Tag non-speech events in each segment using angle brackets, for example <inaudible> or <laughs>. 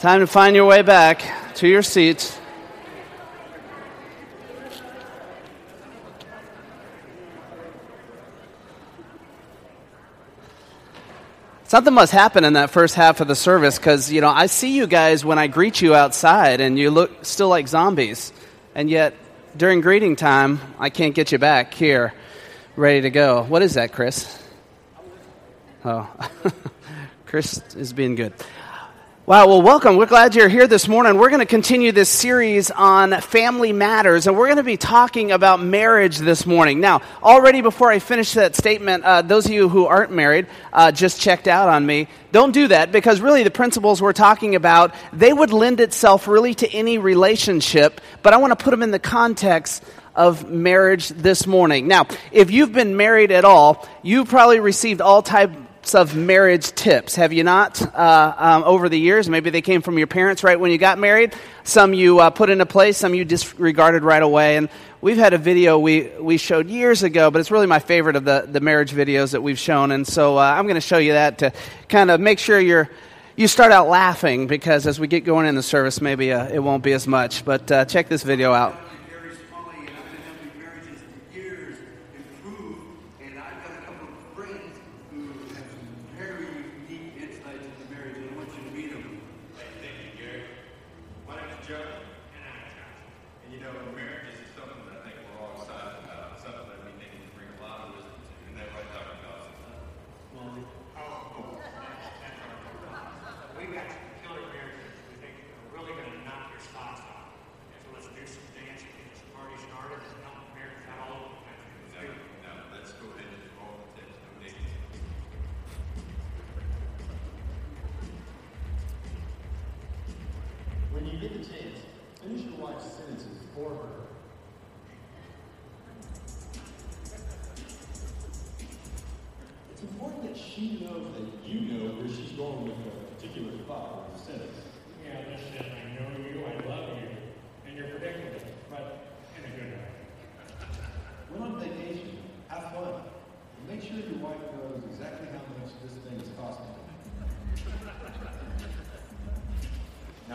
Time to find your way back to your seats. Something must happen in that first half of the service because, you know, I see you guys when I greet you outside and you look still like zombies. And yet, during greeting time, I can't get you back here ready to go. What is that, Chris? Oh, <laughs> Chris is being good. Wow, well, welcome. We're glad you're here this morning. We're going to continue this series on family matters, and we're going to be talking about marriage this morning. Now, already before I finish that statement, uh, those of you who aren't married uh, just checked out on me. Don't do that because really the principles we're talking about, they would lend itself really to any relationship, but I want to put them in the context of marriage this morning. Now, if you've been married at all, you've probably received all type of marriage tips, have you not, uh, um, over the years? Maybe they came from your parents right when you got married. Some you uh, put into place, some you disregarded right away. And we've had a video we, we showed years ago, but it's really my favorite of the, the marriage videos that we've shown. And so uh, I'm going to show you that to kind of make sure you're, you start out laughing because as we get going in the service, maybe uh, it won't be as much. But uh, check this video out.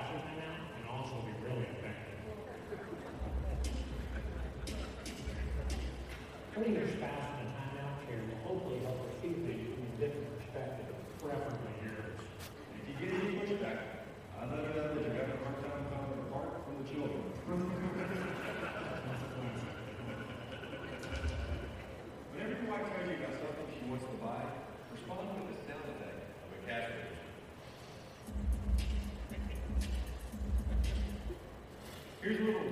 faster than that and also be really effective. Your spouse Here's a little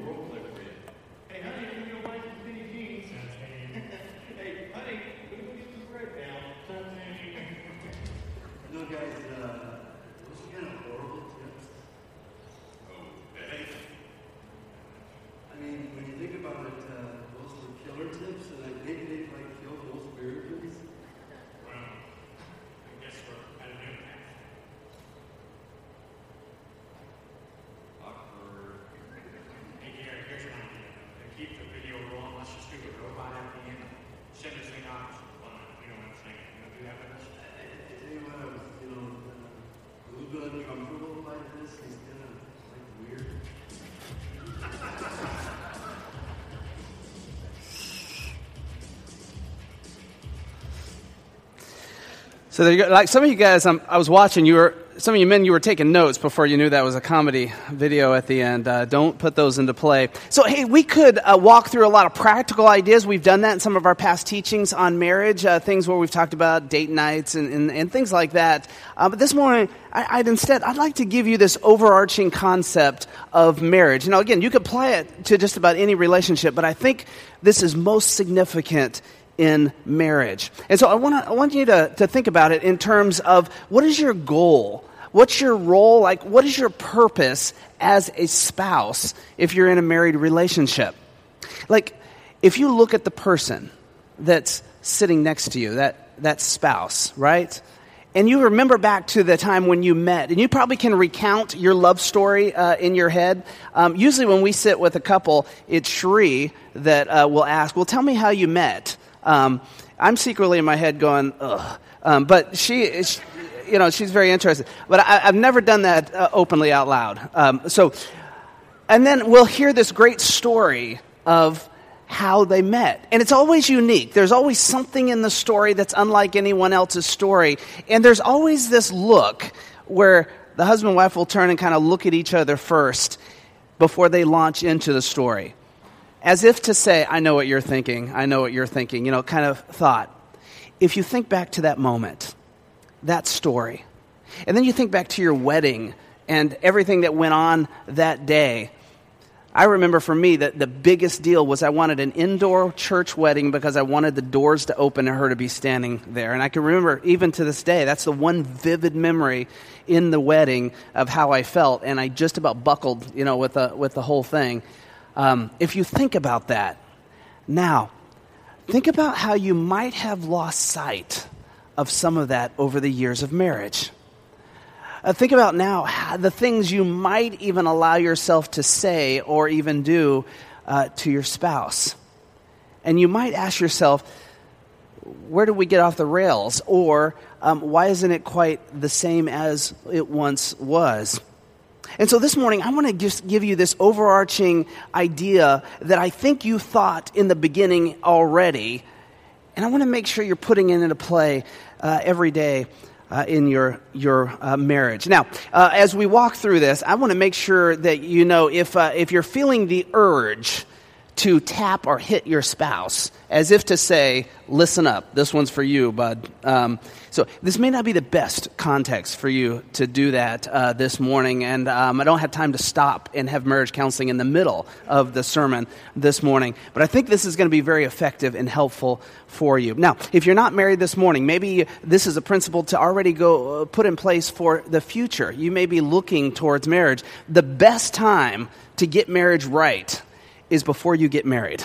So there you go. Like some of you guys, um, I was watching. You were some of you men. You were taking notes before you knew that was a comedy video at the end. Uh, don't put those into play. So hey, we could uh, walk through a lot of practical ideas. We've done that in some of our past teachings on marriage, uh, things where we've talked about date nights and, and, and things like that. Uh, but this morning, I, would instead I'd like to give you this overarching concept of marriage. Know, again, you could apply it to just about any relationship, but I think this is most significant in marriage. And so I want, to, I want you to, to think about it in terms of what is your goal? What's your role? Like, what is your purpose as a spouse if you're in a married relationship? Like, if you look at the person that's sitting next to you, that, that spouse, right? And you remember back to the time when you met, and you probably can recount your love story uh, in your head. Um, usually, when we sit with a couple, it's Cherie that uh, will ask, Well, tell me how you met. Um, I'm secretly in my head going, ugh. Um, but she, you know, she's very interested. But I, have never done that uh, openly out loud. Um, so, and then we'll hear this great story of how they met. And it's always unique. There's always something in the story that's unlike anyone else's story. And there's always this look where the husband and wife will turn and kind of look at each other first before they launch into the story as if to say, I know what you're thinking, I know what you're thinking, you know, kind of thought. If you think back to that moment, that story, and then you think back to your wedding and everything that went on that day, I remember for me that the biggest deal was I wanted an indoor church wedding because I wanted the doors to open and her to be standing there. And I can remember even to this day, that's the one vivid memory in the wedding of how I felt. And I just about buckled, you know, with the, with the whole thing. Um, if you think about that, now, think about how you might have lost sight of some of that over the years of marriage. Uh, think about now the things you might even allow yourself to say or even do uh, to your spouse. And you might ask yourself, where did we get off the rails? Or um, why isn't it quite the same as it once was? And so this morning, I want to just give you this overarching idea that I think you thought in the beginning already. And I want to make sure you're putting it into play uh, every day uh, in your, your uh, marriage. Now, uh, as we walk through this, I want to make sure that you know if, uh, if you're feeling the urge to tap or hit your spouse as if to say, listen up, this one's for you, bud. Um, so this may not be the best context for you to do that uh, this morning, and um, I don't have time to stop and have marriage counseling in the middle of the sermon this morning. But I think this is going to be very effective and helpful for you. Now, if you're not married this morning, maybe this is a principle to already go uh, put in place for the future. You may be looking towards marriage. The best time to get marriage right is before you get married.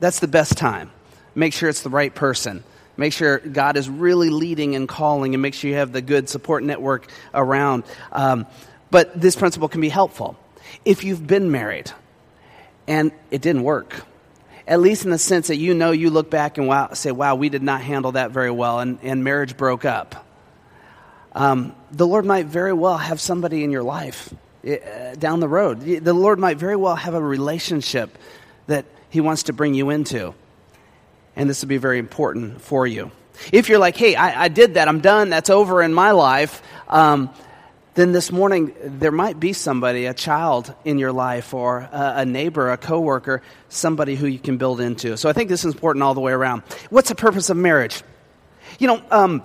That's the best time. Make sure it's the right person. Make sure God is really leading and calling, and make sure you have the good support network around. Um, but this principle can be helpful. If you've been married and it didn't work, at least in the sense that you know you look back and wow, say, wow, we did not handle that very well, and, and marriage broke up. Um, the Lord might very well have somebody in your life down the road. The Lord might very well have a relationship that He wants to bring you into. And this will be very important for you. If you're like, hey, I, I did that, I'm done, that's over in my life, um, then this morning there might be somebody, a child in your life, or a, a neighbor, a coworker, somebody who you can build into. So I think this is important all the way around. What's the purpose of marriage? You know, um,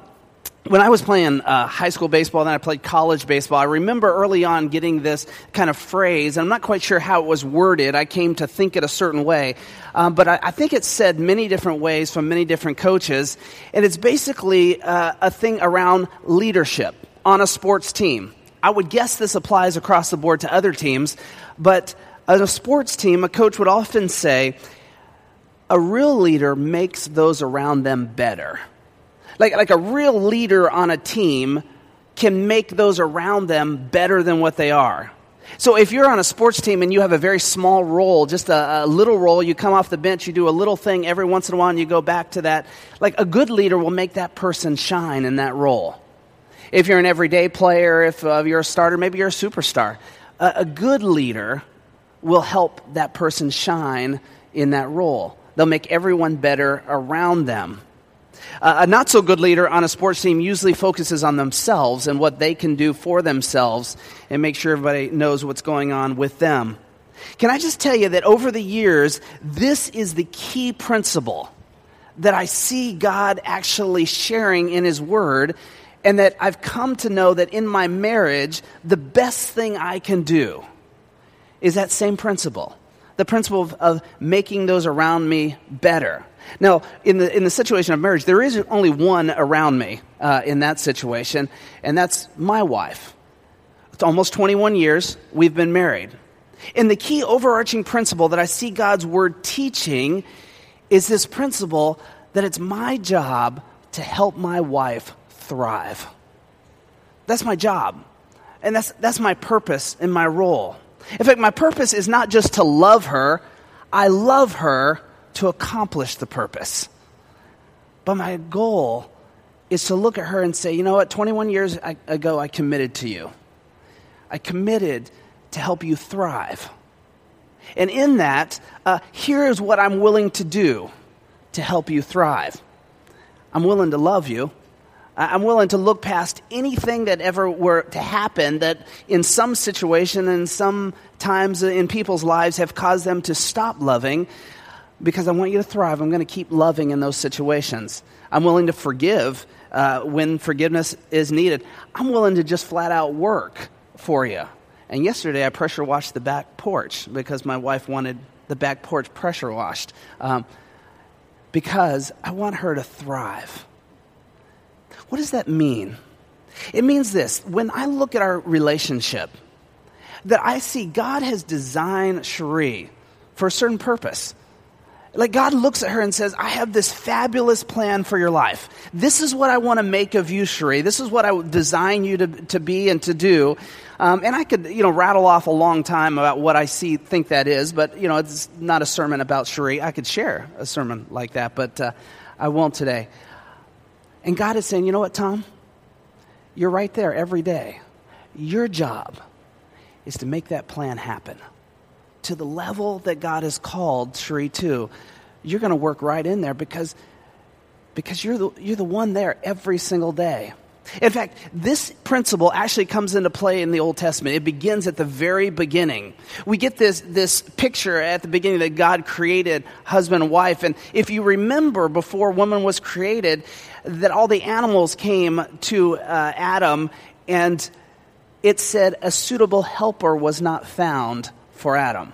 when I was playing uh, high school baseball, then I played college baseball, I remember early on getting this kind of phrase. And I'm not quite sure how it was worded. I came to think it a certain way. Um, but I, I, think it's said many different ways from many different coaches. And it's basically uh, a thing around leadership on a sports team. I would guess this applies across the board to other teams. But on a sports team, a coach would often say, a real leader makes those around them better like, like a real leader on a team can make those around them better than what they are. So if you're on a sports team and you have a very small role, just a, a, little role, you come off the bench, you do a little thing every once in a while, and you go back to that. Like a good leader will make that person shine in that role. If you're an everyday player, if uh, you're a starter, maybe you're a superstar. A, a good leader will help that person shine in that role. They'll make everyone better around them. Uh, a not so good leader on a sports team usually focuses on themselves and what they can do for themselves and make sure everybody knows what's going on with them. Can I just tell you that over the years, this is the key principle that I see God actually sharing in His Word, and that I've come to know that in my marriage, the best thing I can do is that same principle the principle of, of making those around me better. Now, in the, in the situation of marriage, there is only one around me uh, in that situation, and that's my wife. It's almost 21 years we've been married. And the key overarching principle that I see God's word teaching is this principle that it's my job to help my wife thrive. That's my job. And that's, that's my purpose and my role. In fact, my purpose is not just to love her, I love her to accomplish the purpose. But my goal is to look at her and say, you know what, 21 years ago, I committed to you. I committed to help you thrive. And in that, uh, here is what I'm willing to do to help you thrive. I'm willing to love you. I'm willing to look past anything that ever were to happen that in some situation and some times in people's lives have caused them to stop loving because I want you to thrive. I'm going to keep loving in those situations. I'm willing to forgive uh, when forgiveness is needed. I'm willing to just flat out work for you. And yesterday I pressure washed the back porch because my wife wanted the back porch pressure washed um, because I want her to thrive. What does that mean? It means this when I look at our relationship, that I see God has designed Cherie for a certain purpose. Like God looks at her and says, I have this fabulous plan for your life. This is what I want to make of you, Cherie. This is what I would design you to, to be and to do. Um, and I could, you know, rattle off a long time about what I see, think that is, but, you know, it's not a sermon about Cherie. I could share a sermon like that, but uh, I won't today. And God is saying, you know what, Tom? You're right there every day. Your job is to make that plan happen to the level that God has called Cherie to. You're going to work right in there because, because you're, the, you're the one there every single day. In fact, this principle actually comes into play in the Old Testament. It begins at the very beginning. We get this, this picture at the beginning that God created husband and wife. And if you remember before woman was created, that all the animals came to uh, Adam and it said a suitable helper was not found for Adam.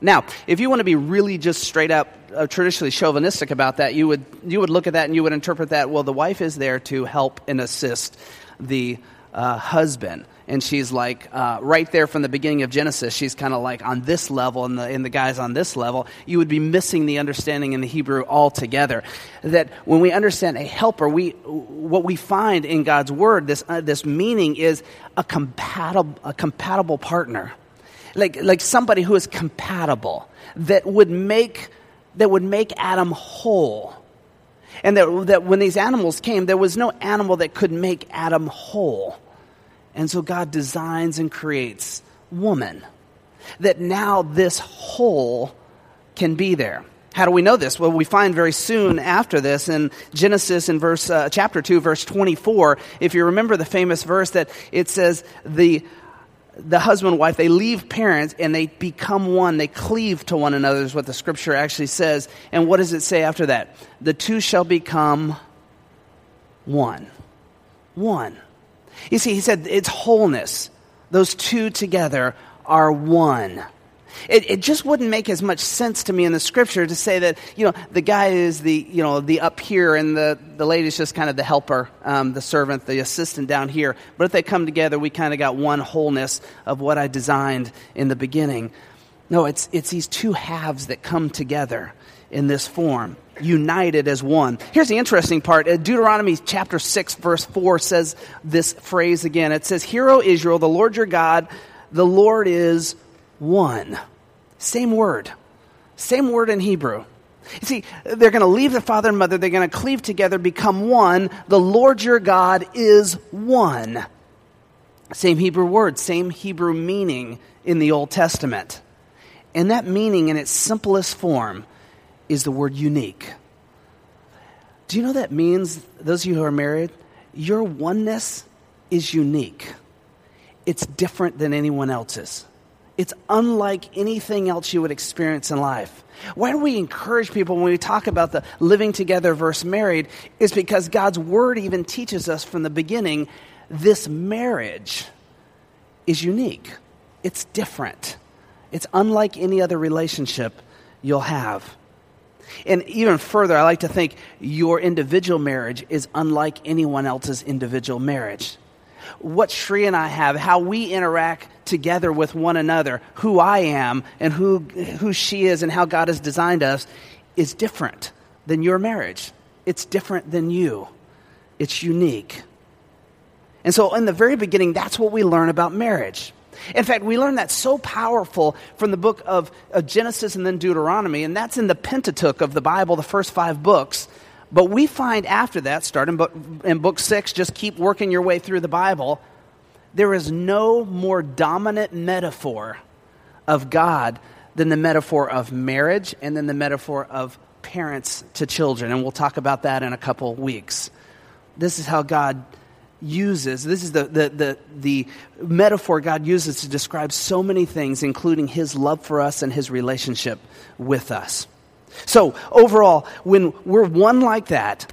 Now, if you want to be really just straight up uh, traditionally chauvinistic about that, you would, you would look at that and you would interpret that, well, the wife is there to help and assist the uh, husband. And she's like, uh, right there from the beginning of Genesis, she's kind of like on this level, and the, and the guy's on this level. You would be missing the understanding in the Hebrew altogether. That when we understand a helper, we, what we find in God's word, this, uh, this meaning is a compatible, a compatible partner like, like somebody who is compatible, that would make, that would make Adam whole. And that, that when these animals came, there was no animal that could make Adam whole. And so God designs and creates woman. That now this whole can be there. How do we know this? Well, we find very soon after this in Genesis in verse uh, chapter 2 verse 24, if you remember the famous verse that it says the the husband and wife, they leave parents and they become one. They cleave to one another, is what the scripture actually says. And what does it say after that? The two shall become one. One. You see, he said it's wholeness. Those two together are one. It, it just wouldn't make as much sense to me in the scripture to say that, you know, the guy is the, you know, the up here and the, the lady's just kind of the helper, um, the servant, the assistant down here. But if they come together, we kind of got one wholeness of what I designed in the beginning. No, it's, it's these two halves that come together in this form, united as one. Here's the interesting part. Uh, Deuteronomy chapter 6, verse 4 says this phrase again. It says, Hear, O Israel, the Lord your God, the Lord is one. Same word. Same word in Hebrew. You see, they're going to leave their father and mother, they're going to cleave together, become one. The Lord your God is one. Same Hebrew word, same Hebrew meaning in the Old Testament. And that meaning, in its simplest form, is the word unique. Do you know that means, those of you who are married, your oneness is unique? It's different than anyone else's. It's unlike anything else you would experience in life. Why do we encourage people when we talk about the living together versus married? Is because God's word even teaches us from the beginning this marriage is unique, it's different, it's unlike any other relationship you'll have. And even further, I like to think your individual marriage is unlike anyone else's individual marriage. What Cherie and I have, how we interact together with one another, who I am and who, who she is, and how God has designed us, is different than your marriage. It's different than you. It's unique. And so, in the very beginning, that's what we learn about marriage. In fact, we learn that so powerful from the book of, Genesis and then Deuteronomy, and that's in the Pentateuch of the Bible, the first five books. But we find after that, starting in book six, just keep working your way through the Bible, there is no more dominant metaphor of God than the metaphor of marriage and then the metaphor of parents to children. And we'll talk about that in a couple weeks. This is how God uses, this is the, the, the, the, metaphor God uses to describe so many things, including his love for us and his relationship with us. So, overall, when we're one like that,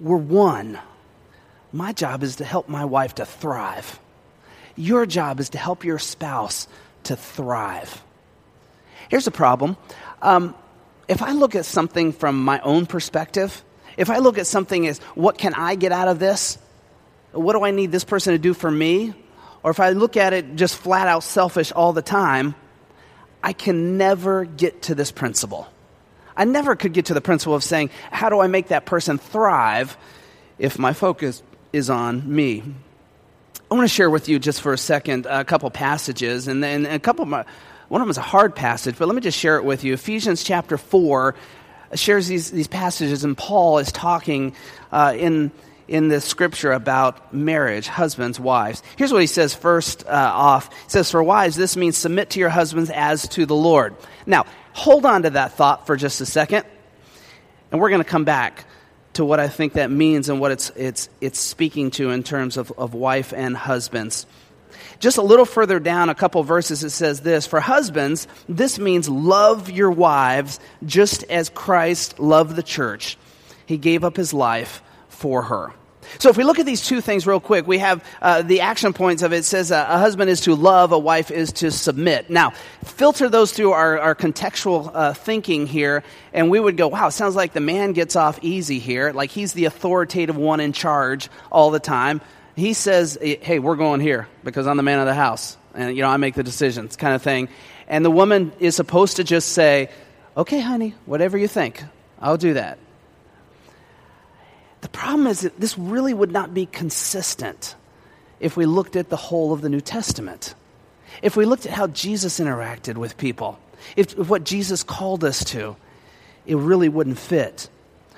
we're one. My job is to help my wife to thrive. Your job is to help your spouse to thrive. Here's the problem. Um, if I look at something from my own perspective, if I look at something as what can I get out of this? What do I need this person to do for me? Or if I look at it just flat out selfish all the time, I can never get to this principle. I never could get to the principle of saying, how do I make that person thrive if my focus is on me? I want to share with you just for a second a couple passages, and then a couple of my, one of them is a hard passage, but let me just share it with you. Ephesians chapter 4 shares these, these passages, and Paul is talking uh, in in the scripture about marriage, husbands, wives. Here's what he says first uh, off. He says, For wives, this means submit to your husbands as to the Lord. Now, hold on to that thought for just a second, and we're going to come back to what I think that means and what it's, it's, it's speaking to in terms of, of wife and husbands. Just a little further down, a couple verses, it says this For husbands, this means love your wives just as Christ loved the church. He gave up his life for her. So if we look at these two things real quick, we have uh, the action points of it. it says uh, a husband is to love, a wife is to submit. Now, filter those through our, our contextual uh, thinking here, and we would go, wow, sounds like the man gets off easy here, like he's the authoritative one in charge all the time. He says, hey, we're going here because I'm the man of the house, and you know I make the decisions, kind of thing. And the woman is supposed to just say, okay, honey, whatever you think, I'll do that. The problem is that this really would not be consistent if we looked at the whole of the New Testament. If we looked at how Jesus interacted with people, if, if what Jesus called us to, it really wouldn't fit.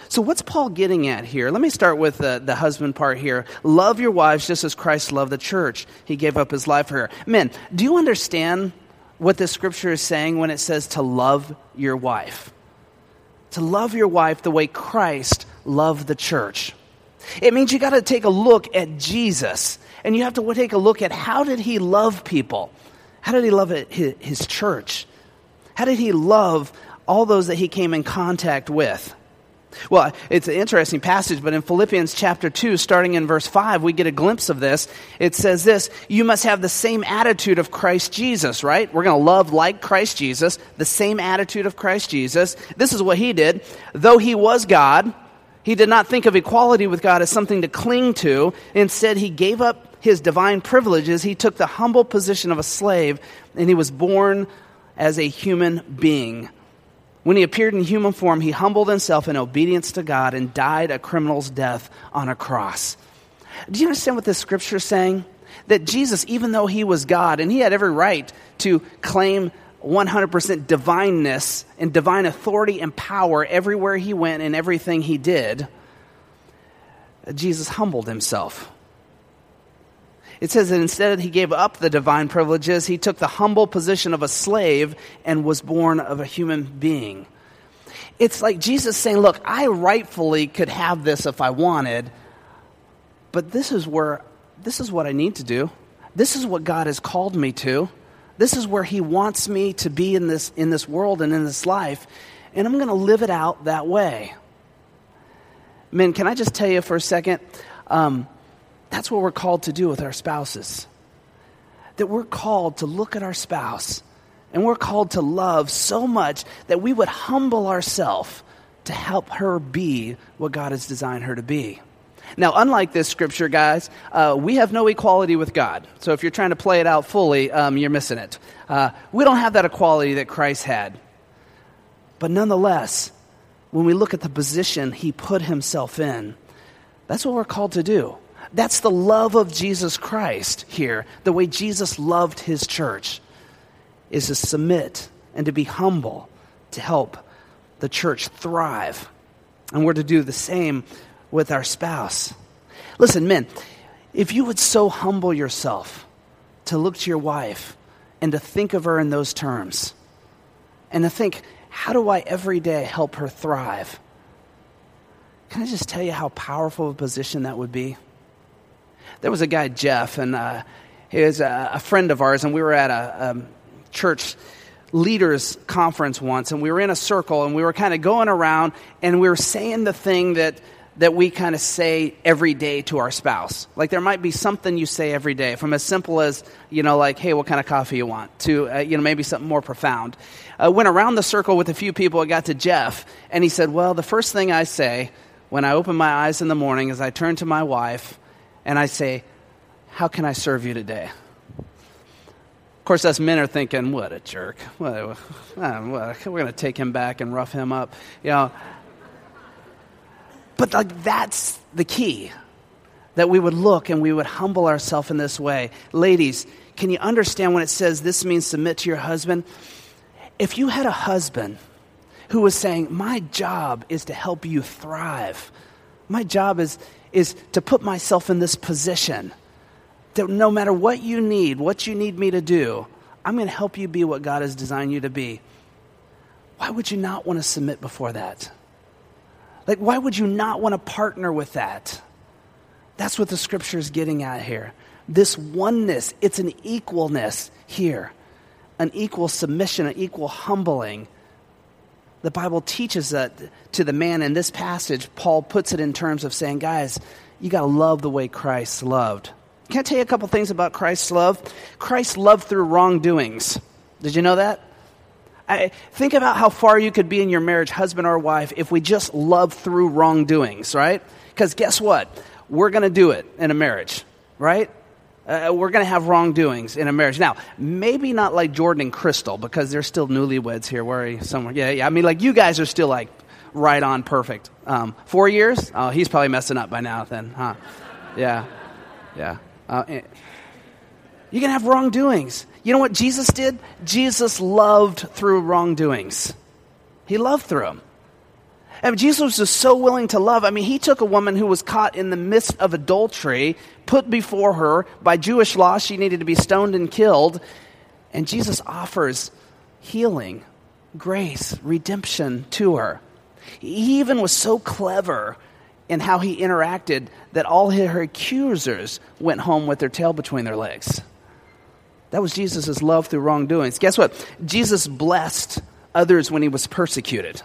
So, what's Paul getting at here? Let me start with the, the husband part here. Love your wives just as Christ loved the church. He gave up his life for her. Men, do you understand what the scripture is saying when it says to love your wife? To love your wife the way Christ love the church. It means you got to take a look at Jesus and you have to take a look at how did he love people? How did he love his church? How did he love all those that he came in contact with? Well, it's an interesting passage, but in Philippians chapter 2, starting in verse 5, we get a glimpse of this. It says this You must have the same attitude of Christ Jesus, right? We're going to love like Christ Jesus, the same attitude of Christ Jesus. This is what he did. Though he was God, he did not think of equality with God as something to cling to. Instead, he gave up his divine privileges. He took the humble position of a slave, and he was born as a human being. When he appeared in human form, he humbled himself in obedience to God and died a criminal's death on a cross. Do you understand what this scripture is saying? That Jesus, even though he was God and he had every right to claim 100% divineness and divine authority and power everywhere he went and everything he did, Jesus humbled himself. It says that instead he gave up the divine privileges, he took the humble position of a slave and was born of a human being. It's like Jesus saying, Look, I rightfully could have this if I wanted, but this is where, this is what I need to do. This is what God has called me to. This is where He wants me to be in this, in this world and in this life, and I'm going to live it out that way. Men, can I just tell you for a second? Um, that's what we're called to do with our spouses. That we're called to look at our spouse and we're called to love so much that we would humble ourselves to help her be what God has designed her to be. Now, unlike this scripture, guys, uh, we have no equality with God. So if you're trying to play it out fully, um, you're missing it. Uh, we don't have that equality that Christ had. But nonetheless, when we look at the position he put himself in, that's what we're called to do. That's the love of Jesus Christ here, the way Jesus loved his church, is to submit and to be humble to help the church thrive. And we're to do the same with our spouse. Listen, men, if you would so humble yourself to look to your wife and to think of her in those terms, and to think, how do I every day help her thrive? Can I just tell you how powerful a position that would be? There was a guy, Jeff, and uh, he was a, a, friend of ours, and we were at a, a church leaders conference once, and we were in a circle, and we were kind of going around, and we were saying the thing that that we kind of say every day to our spouse. Like there might be something you say every day, from as simple as, you know, like, hey, what kind of coffee you want, to, uh, you know, maybe something more profound. Uh, went around the circle with a few people, I got to Jeff, and he said, well, the first thing I say when I open my eyes in the morning is I turn to my wife and I say, how can I serve you today? Of course, us men are thinking, what a jerk. What, what, we're going to take him back and rough him up. You know, but like that's the key. That we would look and we would humble ourselves in this way. Ladies, can you understand when it says this means submit to your husband? If you had a husband who was saying, My job is to help you thrive, my job is, is to put myself in this position that no matter what you need, what you need me to do, I'm going to help you be what God has designed you to be. Why would you not want to submit before that? Like, why would you not want to partner with that? That's what the scripture is getting at here. This oneness, it's an equalness here, an equal submission, an equal humbling. The Bible teaches that to the man in this passage. Paul puts it in terms of saying, guys, you got to love the way Christ loved. Can I tell you a couple things about Christ's love? Christ loved through wrongdoings. Did you know that? I, think about how far you could be in your marriage, husband or wife, if we just love through wrongdoings, right? Because guess what? We're going to do it in a marriage, right? Uh, we're going to have wrongdoings in a marriage. Now, maybe not like Jordan and Crystal because they're still newlyweds here. Where are you? Somewhere? Yeah, yeah. I mean, like you guys are still like right on perfect. Um, four years? Oh, he's probably messing up by now then, huh? Yeah, yeah. Uh, eh. you can have wrongdoings. You know what Jesus did? Jesus loved through wrongdoings. He loved through them. And Jesus was just so willing to love. I mean, he took a woman who was caught in the midst of adultery, put before her by Jewish law, she needed to be stoned and killed. And Jesus offers healing, grace, redemption to her. He even was so clever in how he interacted that all her accusers went home with their tail between their legs. That was Jesus' love through wrongdoings. Guess what? Jesus blessed others when he was persecuted.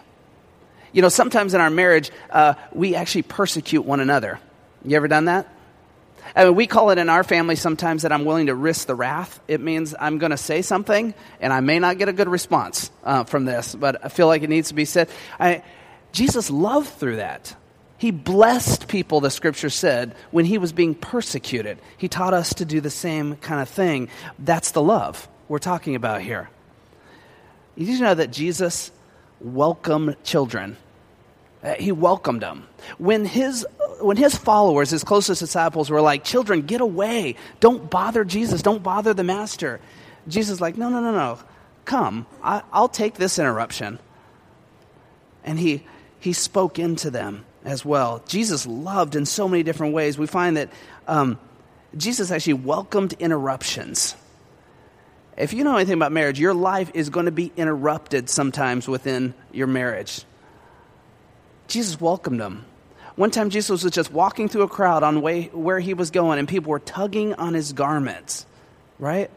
You know, sometimes in our marriage, uh, we actually persecute one another. You ever done that? I mean, we call it in our family sometimes that I'm willing to risk the wrath. It means I'm going to say something and I may not get a good response uh, from this, but I feel like it needs to be said. I, Jesus loved through that. He blessed people, the scripture said, when he was being persecuted. He taught us to do the same kind of thing. That's the love we're talking about here. You need to know that Jesus welcomed children. Uh, he welcomed them. When his, when his followers, his closest disciples, were like, Children, get away. Don't bother Jesus. Don't bother the master. Jesus like, No, no, no, no. Come. I, I'll take this interruption. And he, he spoke into them as well. Jesus loved in so many different ways. We find that um, Jesus actually welcomed interruptions. If you know anything about marriage, your life is going to be interrupted sometimes within your marriage. Jesus welcomed them. One time, Jesus was just walking through a crowd on way where he was going, and people were tugging on his garments, right?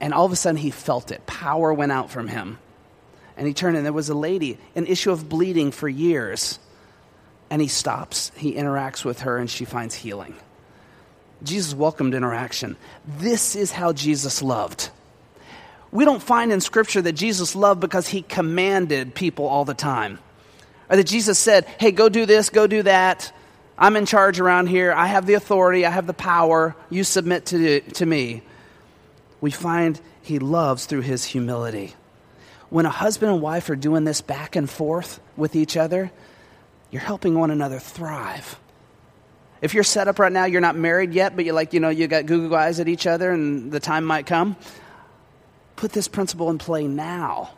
And all of a sudden, he felt it. Power went out from him. And he turned, and there was a lady, an issue of bleeding for years. And he stops, he interacts with her, and she finds healing. Jesus welcomed interaction. This is how Jesus loved. We don't find in Scripture that Jesus loved because he commanded people all the time. Or that Jesus said, hey, go do this, go do that. I'm in charge around here. I have the authority, I have the power. You submit to, to me. We find he loves through his humility. When a husband and wife are doing this back and forth with each other, you're helping one another thrive. If you're set up right now, you're not married yet, but you're like, you know, you got Google eyes at each other and the time might come, put this principle in play now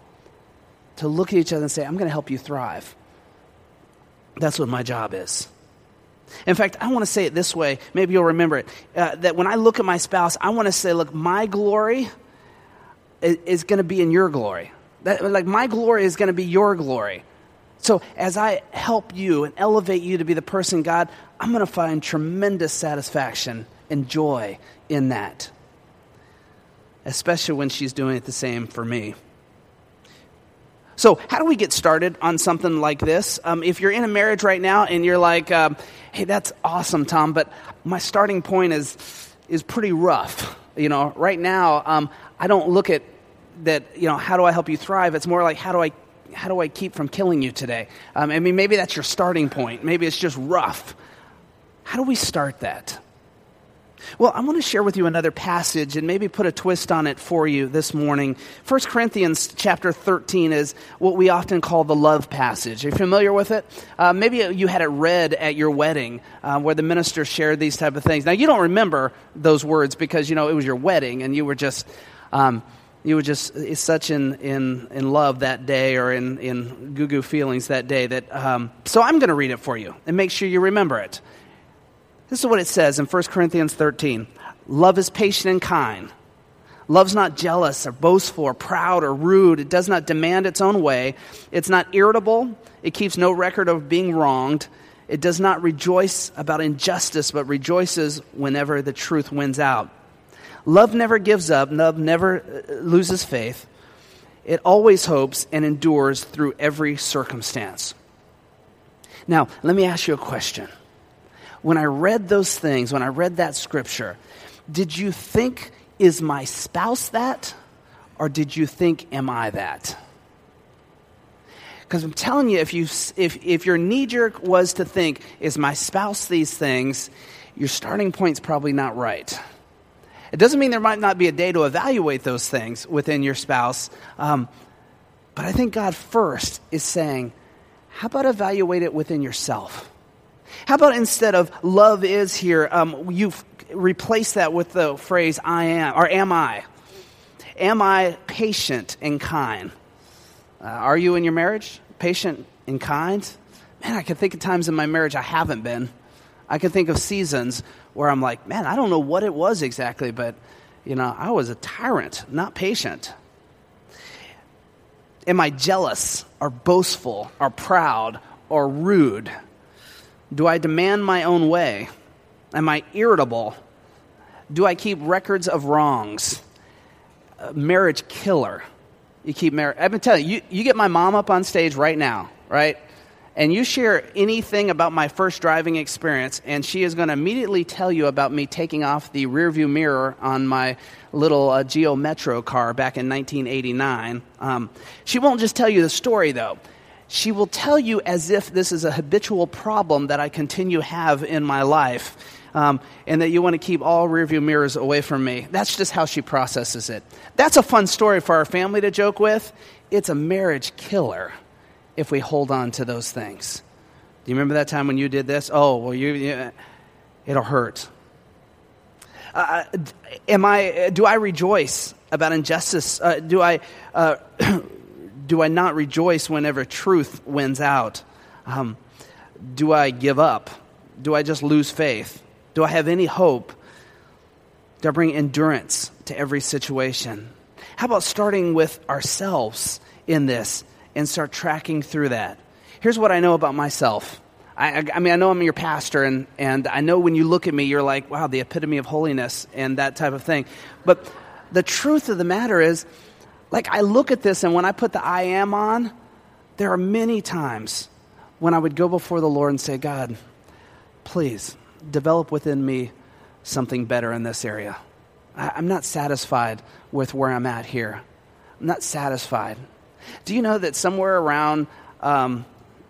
to look at each other and say, I'm going to help you thrive. That's what my job is. In fact, I want to say it this way. Maybe you'll remember it. Uh, that when I look at my spouse, I want to say, look, my glory is, is going to be in your glory. That, like, my glory is going to be your glory. So, as I help you and elevate you to be the person God, I'm going to find tremendous satisfaction and joy in that. Especially when she's doing it the same for me. So, how do we get started on something like this? Um, if you're in a marriage right now and you're like, um, hey, that's awesome, Tom, but my starting point is, is pretty rough. You know, right now, um, I don't look at that, you know, how do I help you thrive? It's more like, how do I how do I keep from killing you today? Um, I mean, maybe that's your starting point. Maybe it's just rough. How do we start that? Well, I want to share with you another passage and maybe put a twist on it for you this morning. 1 Corinthians chapter 13 is what we often call the love passage. Are you familiar with it? Uh, maybe you had it read at your wedding uh, where the minister shared these type of things. Now, you don't remember those words because, you know, it was your wedding and you were just... Um, you were just such in, in, in love that day or in, in goo goo feelings that day that um, so i'm going to read it for you and make sure you remember it this is what it says in 1 Corinthians 13 Love is patient and kind. Love's not jealous or boastful or proud or rude. It does not demand its own way. It's not irritable. It keeps no record of being wronged. It does not rejoice about injustice, but rejoices whenever the truth wins out. Love never gives up. Love never uh, loses faith. It always hopes and endures through every circumstance. Now, let me ask you a question when I read those things, when I read that scripture, did you think, is my spouse that? Or did you think, am I that? Because I'm telling you, if, you, if, if your knee jerk was to think, is my spouse these things, your starting point's probably not right. It doesn't mean there might not be a day to evaluate those things within your spouse, um, but I think God first is saying, how about evaluate it within yourself? How about instead of love is here, um, you replace that with the phrase I am, or am I? Am I patient and kind? Uh, are you in your marriage patient and kind? Man, I can think of times in my marriage I haven't been. I can think of seasons where I'm like, man, I don't know what it was exactly, but, you know, I was a tyrant, not patient. Am I jealous or boastful or proud or rude? Do I demand my own way? Am I irritable? Do I keep records of wrongs? A marriage killer. You keep marriage. I've been telling you, you, you get my mom up on stage right now, right? And you share anything about my first driving experience, and she is going to immediately tell you about me taking off the rearview mirror on my little uh, Geo Metro car back in 1989. Um, she won't just tell you the story, though she will tell you as if this is a habitual problem that I continue have in my life. Um, and that you want to keep all rearview mirrors away from me. That's just how she processes it. That's a fun story for our family to joke with. It's a marriage killer if we hold on to those things. Do you remember that time when you did this? Oh, well, you, you it'll hurt. Uh, am I? Do I rejoice about injustice? Uh, do I? Uh, <clears throat> do I not rejoice whenever truth wins out? Um, do I give up? Do I just lose faith? Do I have any hope? Do I bring endurance to every situation? How about starting with ourselves in this and start tracking through that? Here's what I know about myself. I, I, mean, I know I'm your pastor, and, and I know when you look at me, you're like, wow, the epitome of holiness and that type of thing. But the truth of the matter is, like, I look at this, and when I put the I am on, there are many times when I would go before the Lord and say, God, please develop within me something better in this area. I, I'm not satisfied with where I'm at here. I'm not satisfied. Do you know that somewhere around, um,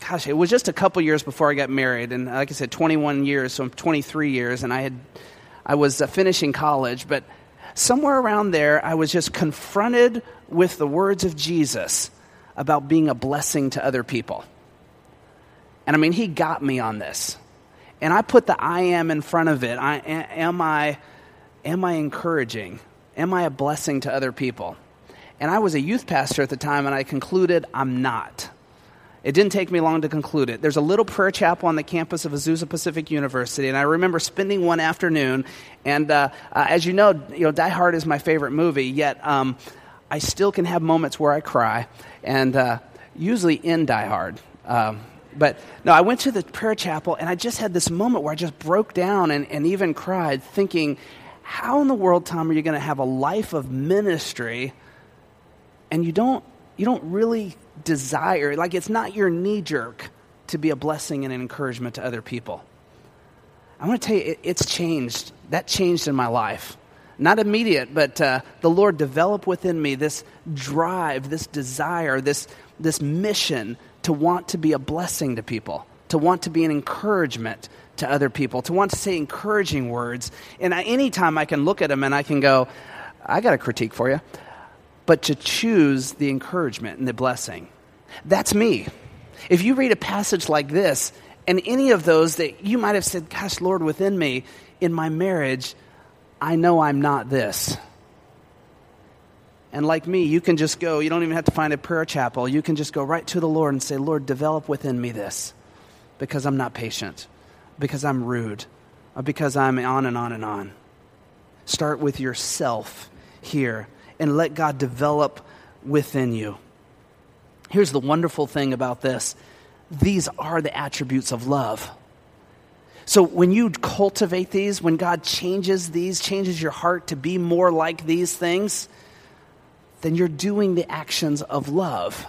gosh, it was just a couple years before I got married, and like I said, 21 years, so I'm 23 years, and I had, I was uh, finishing college, but somewhere around there, I was just confronted with the words of Jesus about being a blessing to other people. And I mean, he got me on this. And I put the I am in front of it. I, am, I, am I encouraging? Am I a blessing to other people? And I was a youth pastor at the time, and I concluded I'm not. It didn't take me long to conclude it. There's a little prayer chapel on the campus of Azusa Pacific University, and I remember spending one afternoon. And uh, uh, as you know, you know, Die Hard is my favorite movie. Yet um, I still can have moments where I cry, and uh, usually in Die Hard. Um, but no, I went to the prayer chapel, and I just had this moment where I just broke down and, and even cried, thinking, "How in the world, Tom, are you going to have a life of ministry?" And you don't you don't really desire like it's not your knee jerk to be a blessing and an encouragement to other people. I want to tell you it, it's changed that changed in my life. Not immediate but uh, the lord developed within me this drive this desire this this mission to want to be a blessing to people to want to be an encouragement to other people to want to say encouraging words. And I, anytime i can look at them and i can go i got a critique for you but to choose the encouragement and the blessing. That's me. If you read a passage like this, and any of those that you might have said, Gosh, Lord, within me, in my marriage, I know I'm not this. And like me, you can just go, you don't even have to find a prayer chapel. You can just go right to the Lord and say, Lord, develop within me this because I'm not patient, because I'm rude, because I'm on and on and on. Start with yourself here and let God develop within you. Here's the wonderful thing about this these are the attributes of love. So when you cultivate these, when God changes these, changes your heart to be more like these things, then you're doing the actions of love.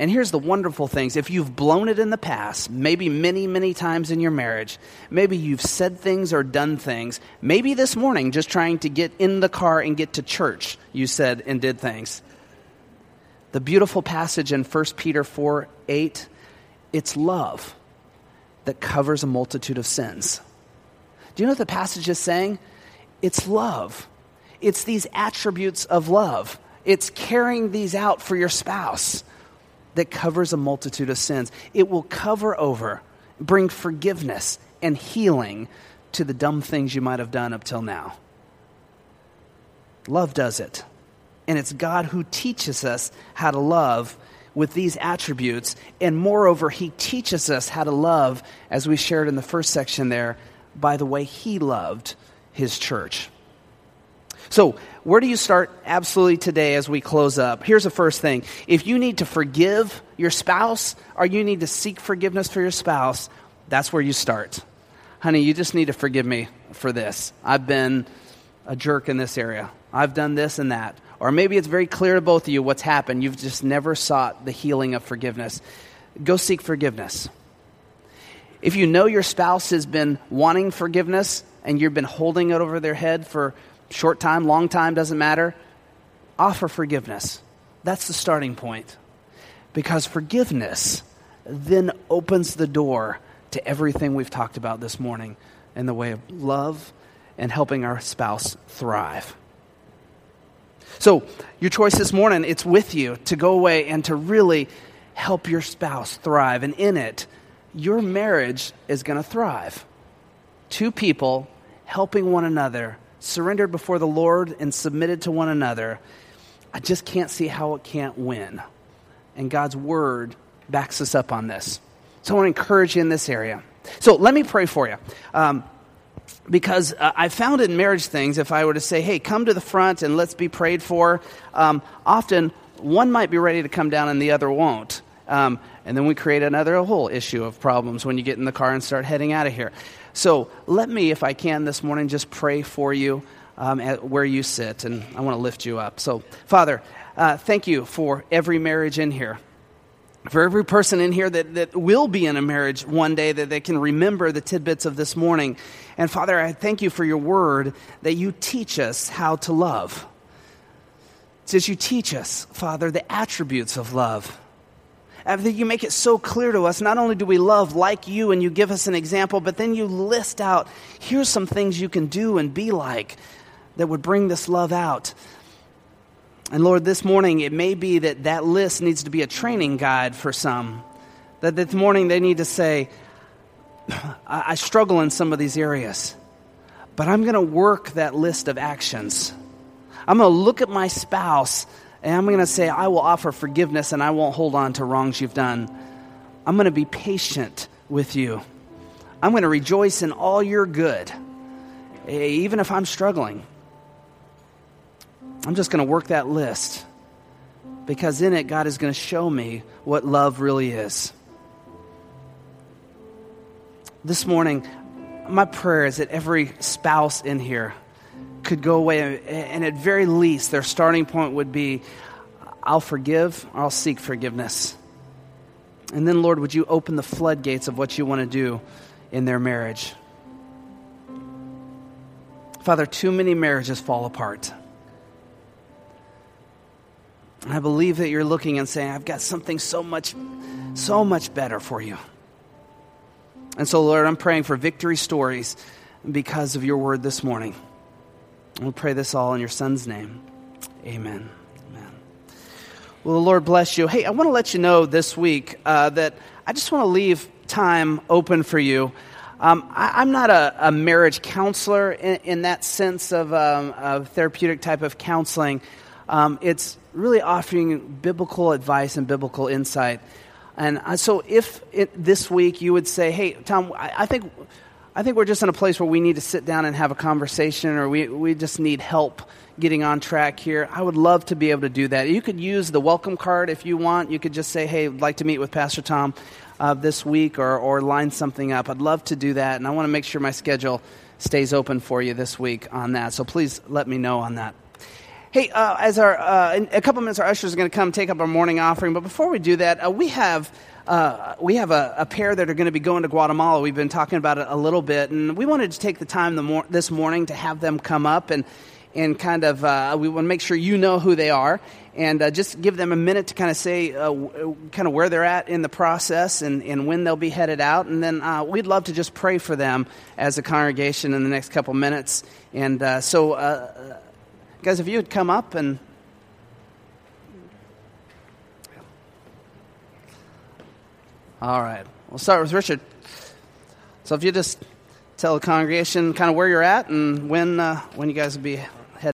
And here's the wonderful things. If you've blown it in the past, maybe many, many times in your marriage, maybe you've said things or done things, maybe this morning just trying to get in the car and get to church, you said and did things. The beautiful passage in 1 Peter 4 8, it's love that covers a multitude of sins. Do you know what the passage is saying? It's love. It's these attributes of love. It's carrying these out for your spouse that covers a multitude of sins. It will cover over, bring forgiveness and healing to the dumb things you might have done up till now. Love does it. And it's God who teaches us how to love with these attributes. And moreover, He teaches us how to love, as we shared in the first section there, by the way He loved His church. So, where do you start absolutely today as we close up? Here's the first thing. If you need to forgive your spouse or you need to seek forgiveness for your spouse, that's where you start. Honey, you just need to forgive me for this. I've been a jerk in this area. I've done this and that. Or maybe it's very clear to both of you what's happened. You've just never sought the healing of forgiveness. Go seek forgiveness. If you know your spouse has been wanting forgiveness and you've been holding it over their head for short time, long time, doesn't matter. Offer forgiveness. That's the starting point. Because forgiveness then opens the door to everything we've talked about this morning in the way of love and helping our spouse thrive. So, your choice this morning, it's with you to go away and to really help your spouse thrive. And in it, your marriage is going to thrive. Two people helping one another surrendered before the Lord and submitted to one another, I just can't see how it can't win. And God's word backs us up on this. So I want to encourage you in this area. So let me pray for you. Um, because uh, I found in marriage things, if I were to say, hey, come to the front and let's be prayed for, um, often one might be ready to come down and the other won't. Um, and then we create another whole issue of problems when you get in the car and start heading out of here. So let me, if I can this morning, just pray for you um, at where you sit, and I want to lift you up. So, Father, uh, thank you for every marriage in here. For every person in here that, that will be in a marriage one day, that they can remember the tidbits of this morning. And Father, I thank you for your word that you teach us how to love. It says you teach us, Father, the attributes of love. And that you make it so clear to us. Not only do we love like you and you give us an example, but then you list out here's some things you can do and be like that would bring this love out. And Lord, this morning it may be that that list needs to be a training guide for some. That this morning they need to say, I, I struggle in some of these areas, but I'm going to work that list of actions. I'm going to look at my spouse and I'm going to say, I will offer forgiveness and I won't hold on to wrongs you've done. I'm going to be patient with you. I'm going to rejoice in all your good, even if I'm struggling. I'm just going to work that list because in it, God is going to show me what love really is. This morning, my prayer is that every spouse in here could go away, and at very least, their starting point would be I'll forgive, or I'll seek forgiveness. And then, Lord, would you open the floodgates of what you want to do in their marriage? Father, too many marriages fall apart. I believe that you're looking and saying, I've got something so much, so much better for you. And so, Lord, I'm praying for victory stories because of your word this morning. We'll pray this all in your son's name. Amen. Amen. Well, the Lord bless you. Hey, I want to let you know this week uh, that I just want to leave time open for you. Um, I, am not a, a, marriage counselor in, in that sense of um, therapeutic type of counseling. Um, it's really offering biblical advice and biblical insight. And uh, so, if it, this week you would say, "Hey, Tom, I, I, think, I think we're just in a place where we need to sit down and have a conversation, or we we just need help getting on track here," I would love to be able to do that. You could use the welcome card if you want. You could just say, "Hey, I'd like to meet with Pastor Tom uh, this week," or or line something up. I'd love to do that, and I want to make sure my schedule stays open for you this week on that. So please let me know on that. Hey, uh, as our uh, in a couple minutes, our ushers are going to come take up our morning offering. But before we do that, uh, we have uh, we have a, a, pair that are going to be going to Guatemala. We've been talking about it a little bit, and we wanted to take the time the mor- this morning to have them come up and and kind of uh, we want to make sure you know who they are and uh, just give them a minute to kind of say uh, w- kind of where they're at in the process and, and when they'll be headed out and then uh, we'd love to just pray for them as a congregation in the next couple minutes and uh, so uh, Guys, if you would come up and. All right. We'll start with Richard. So if you just tell the congregation kind of where you're at and when, uh, when you guys will be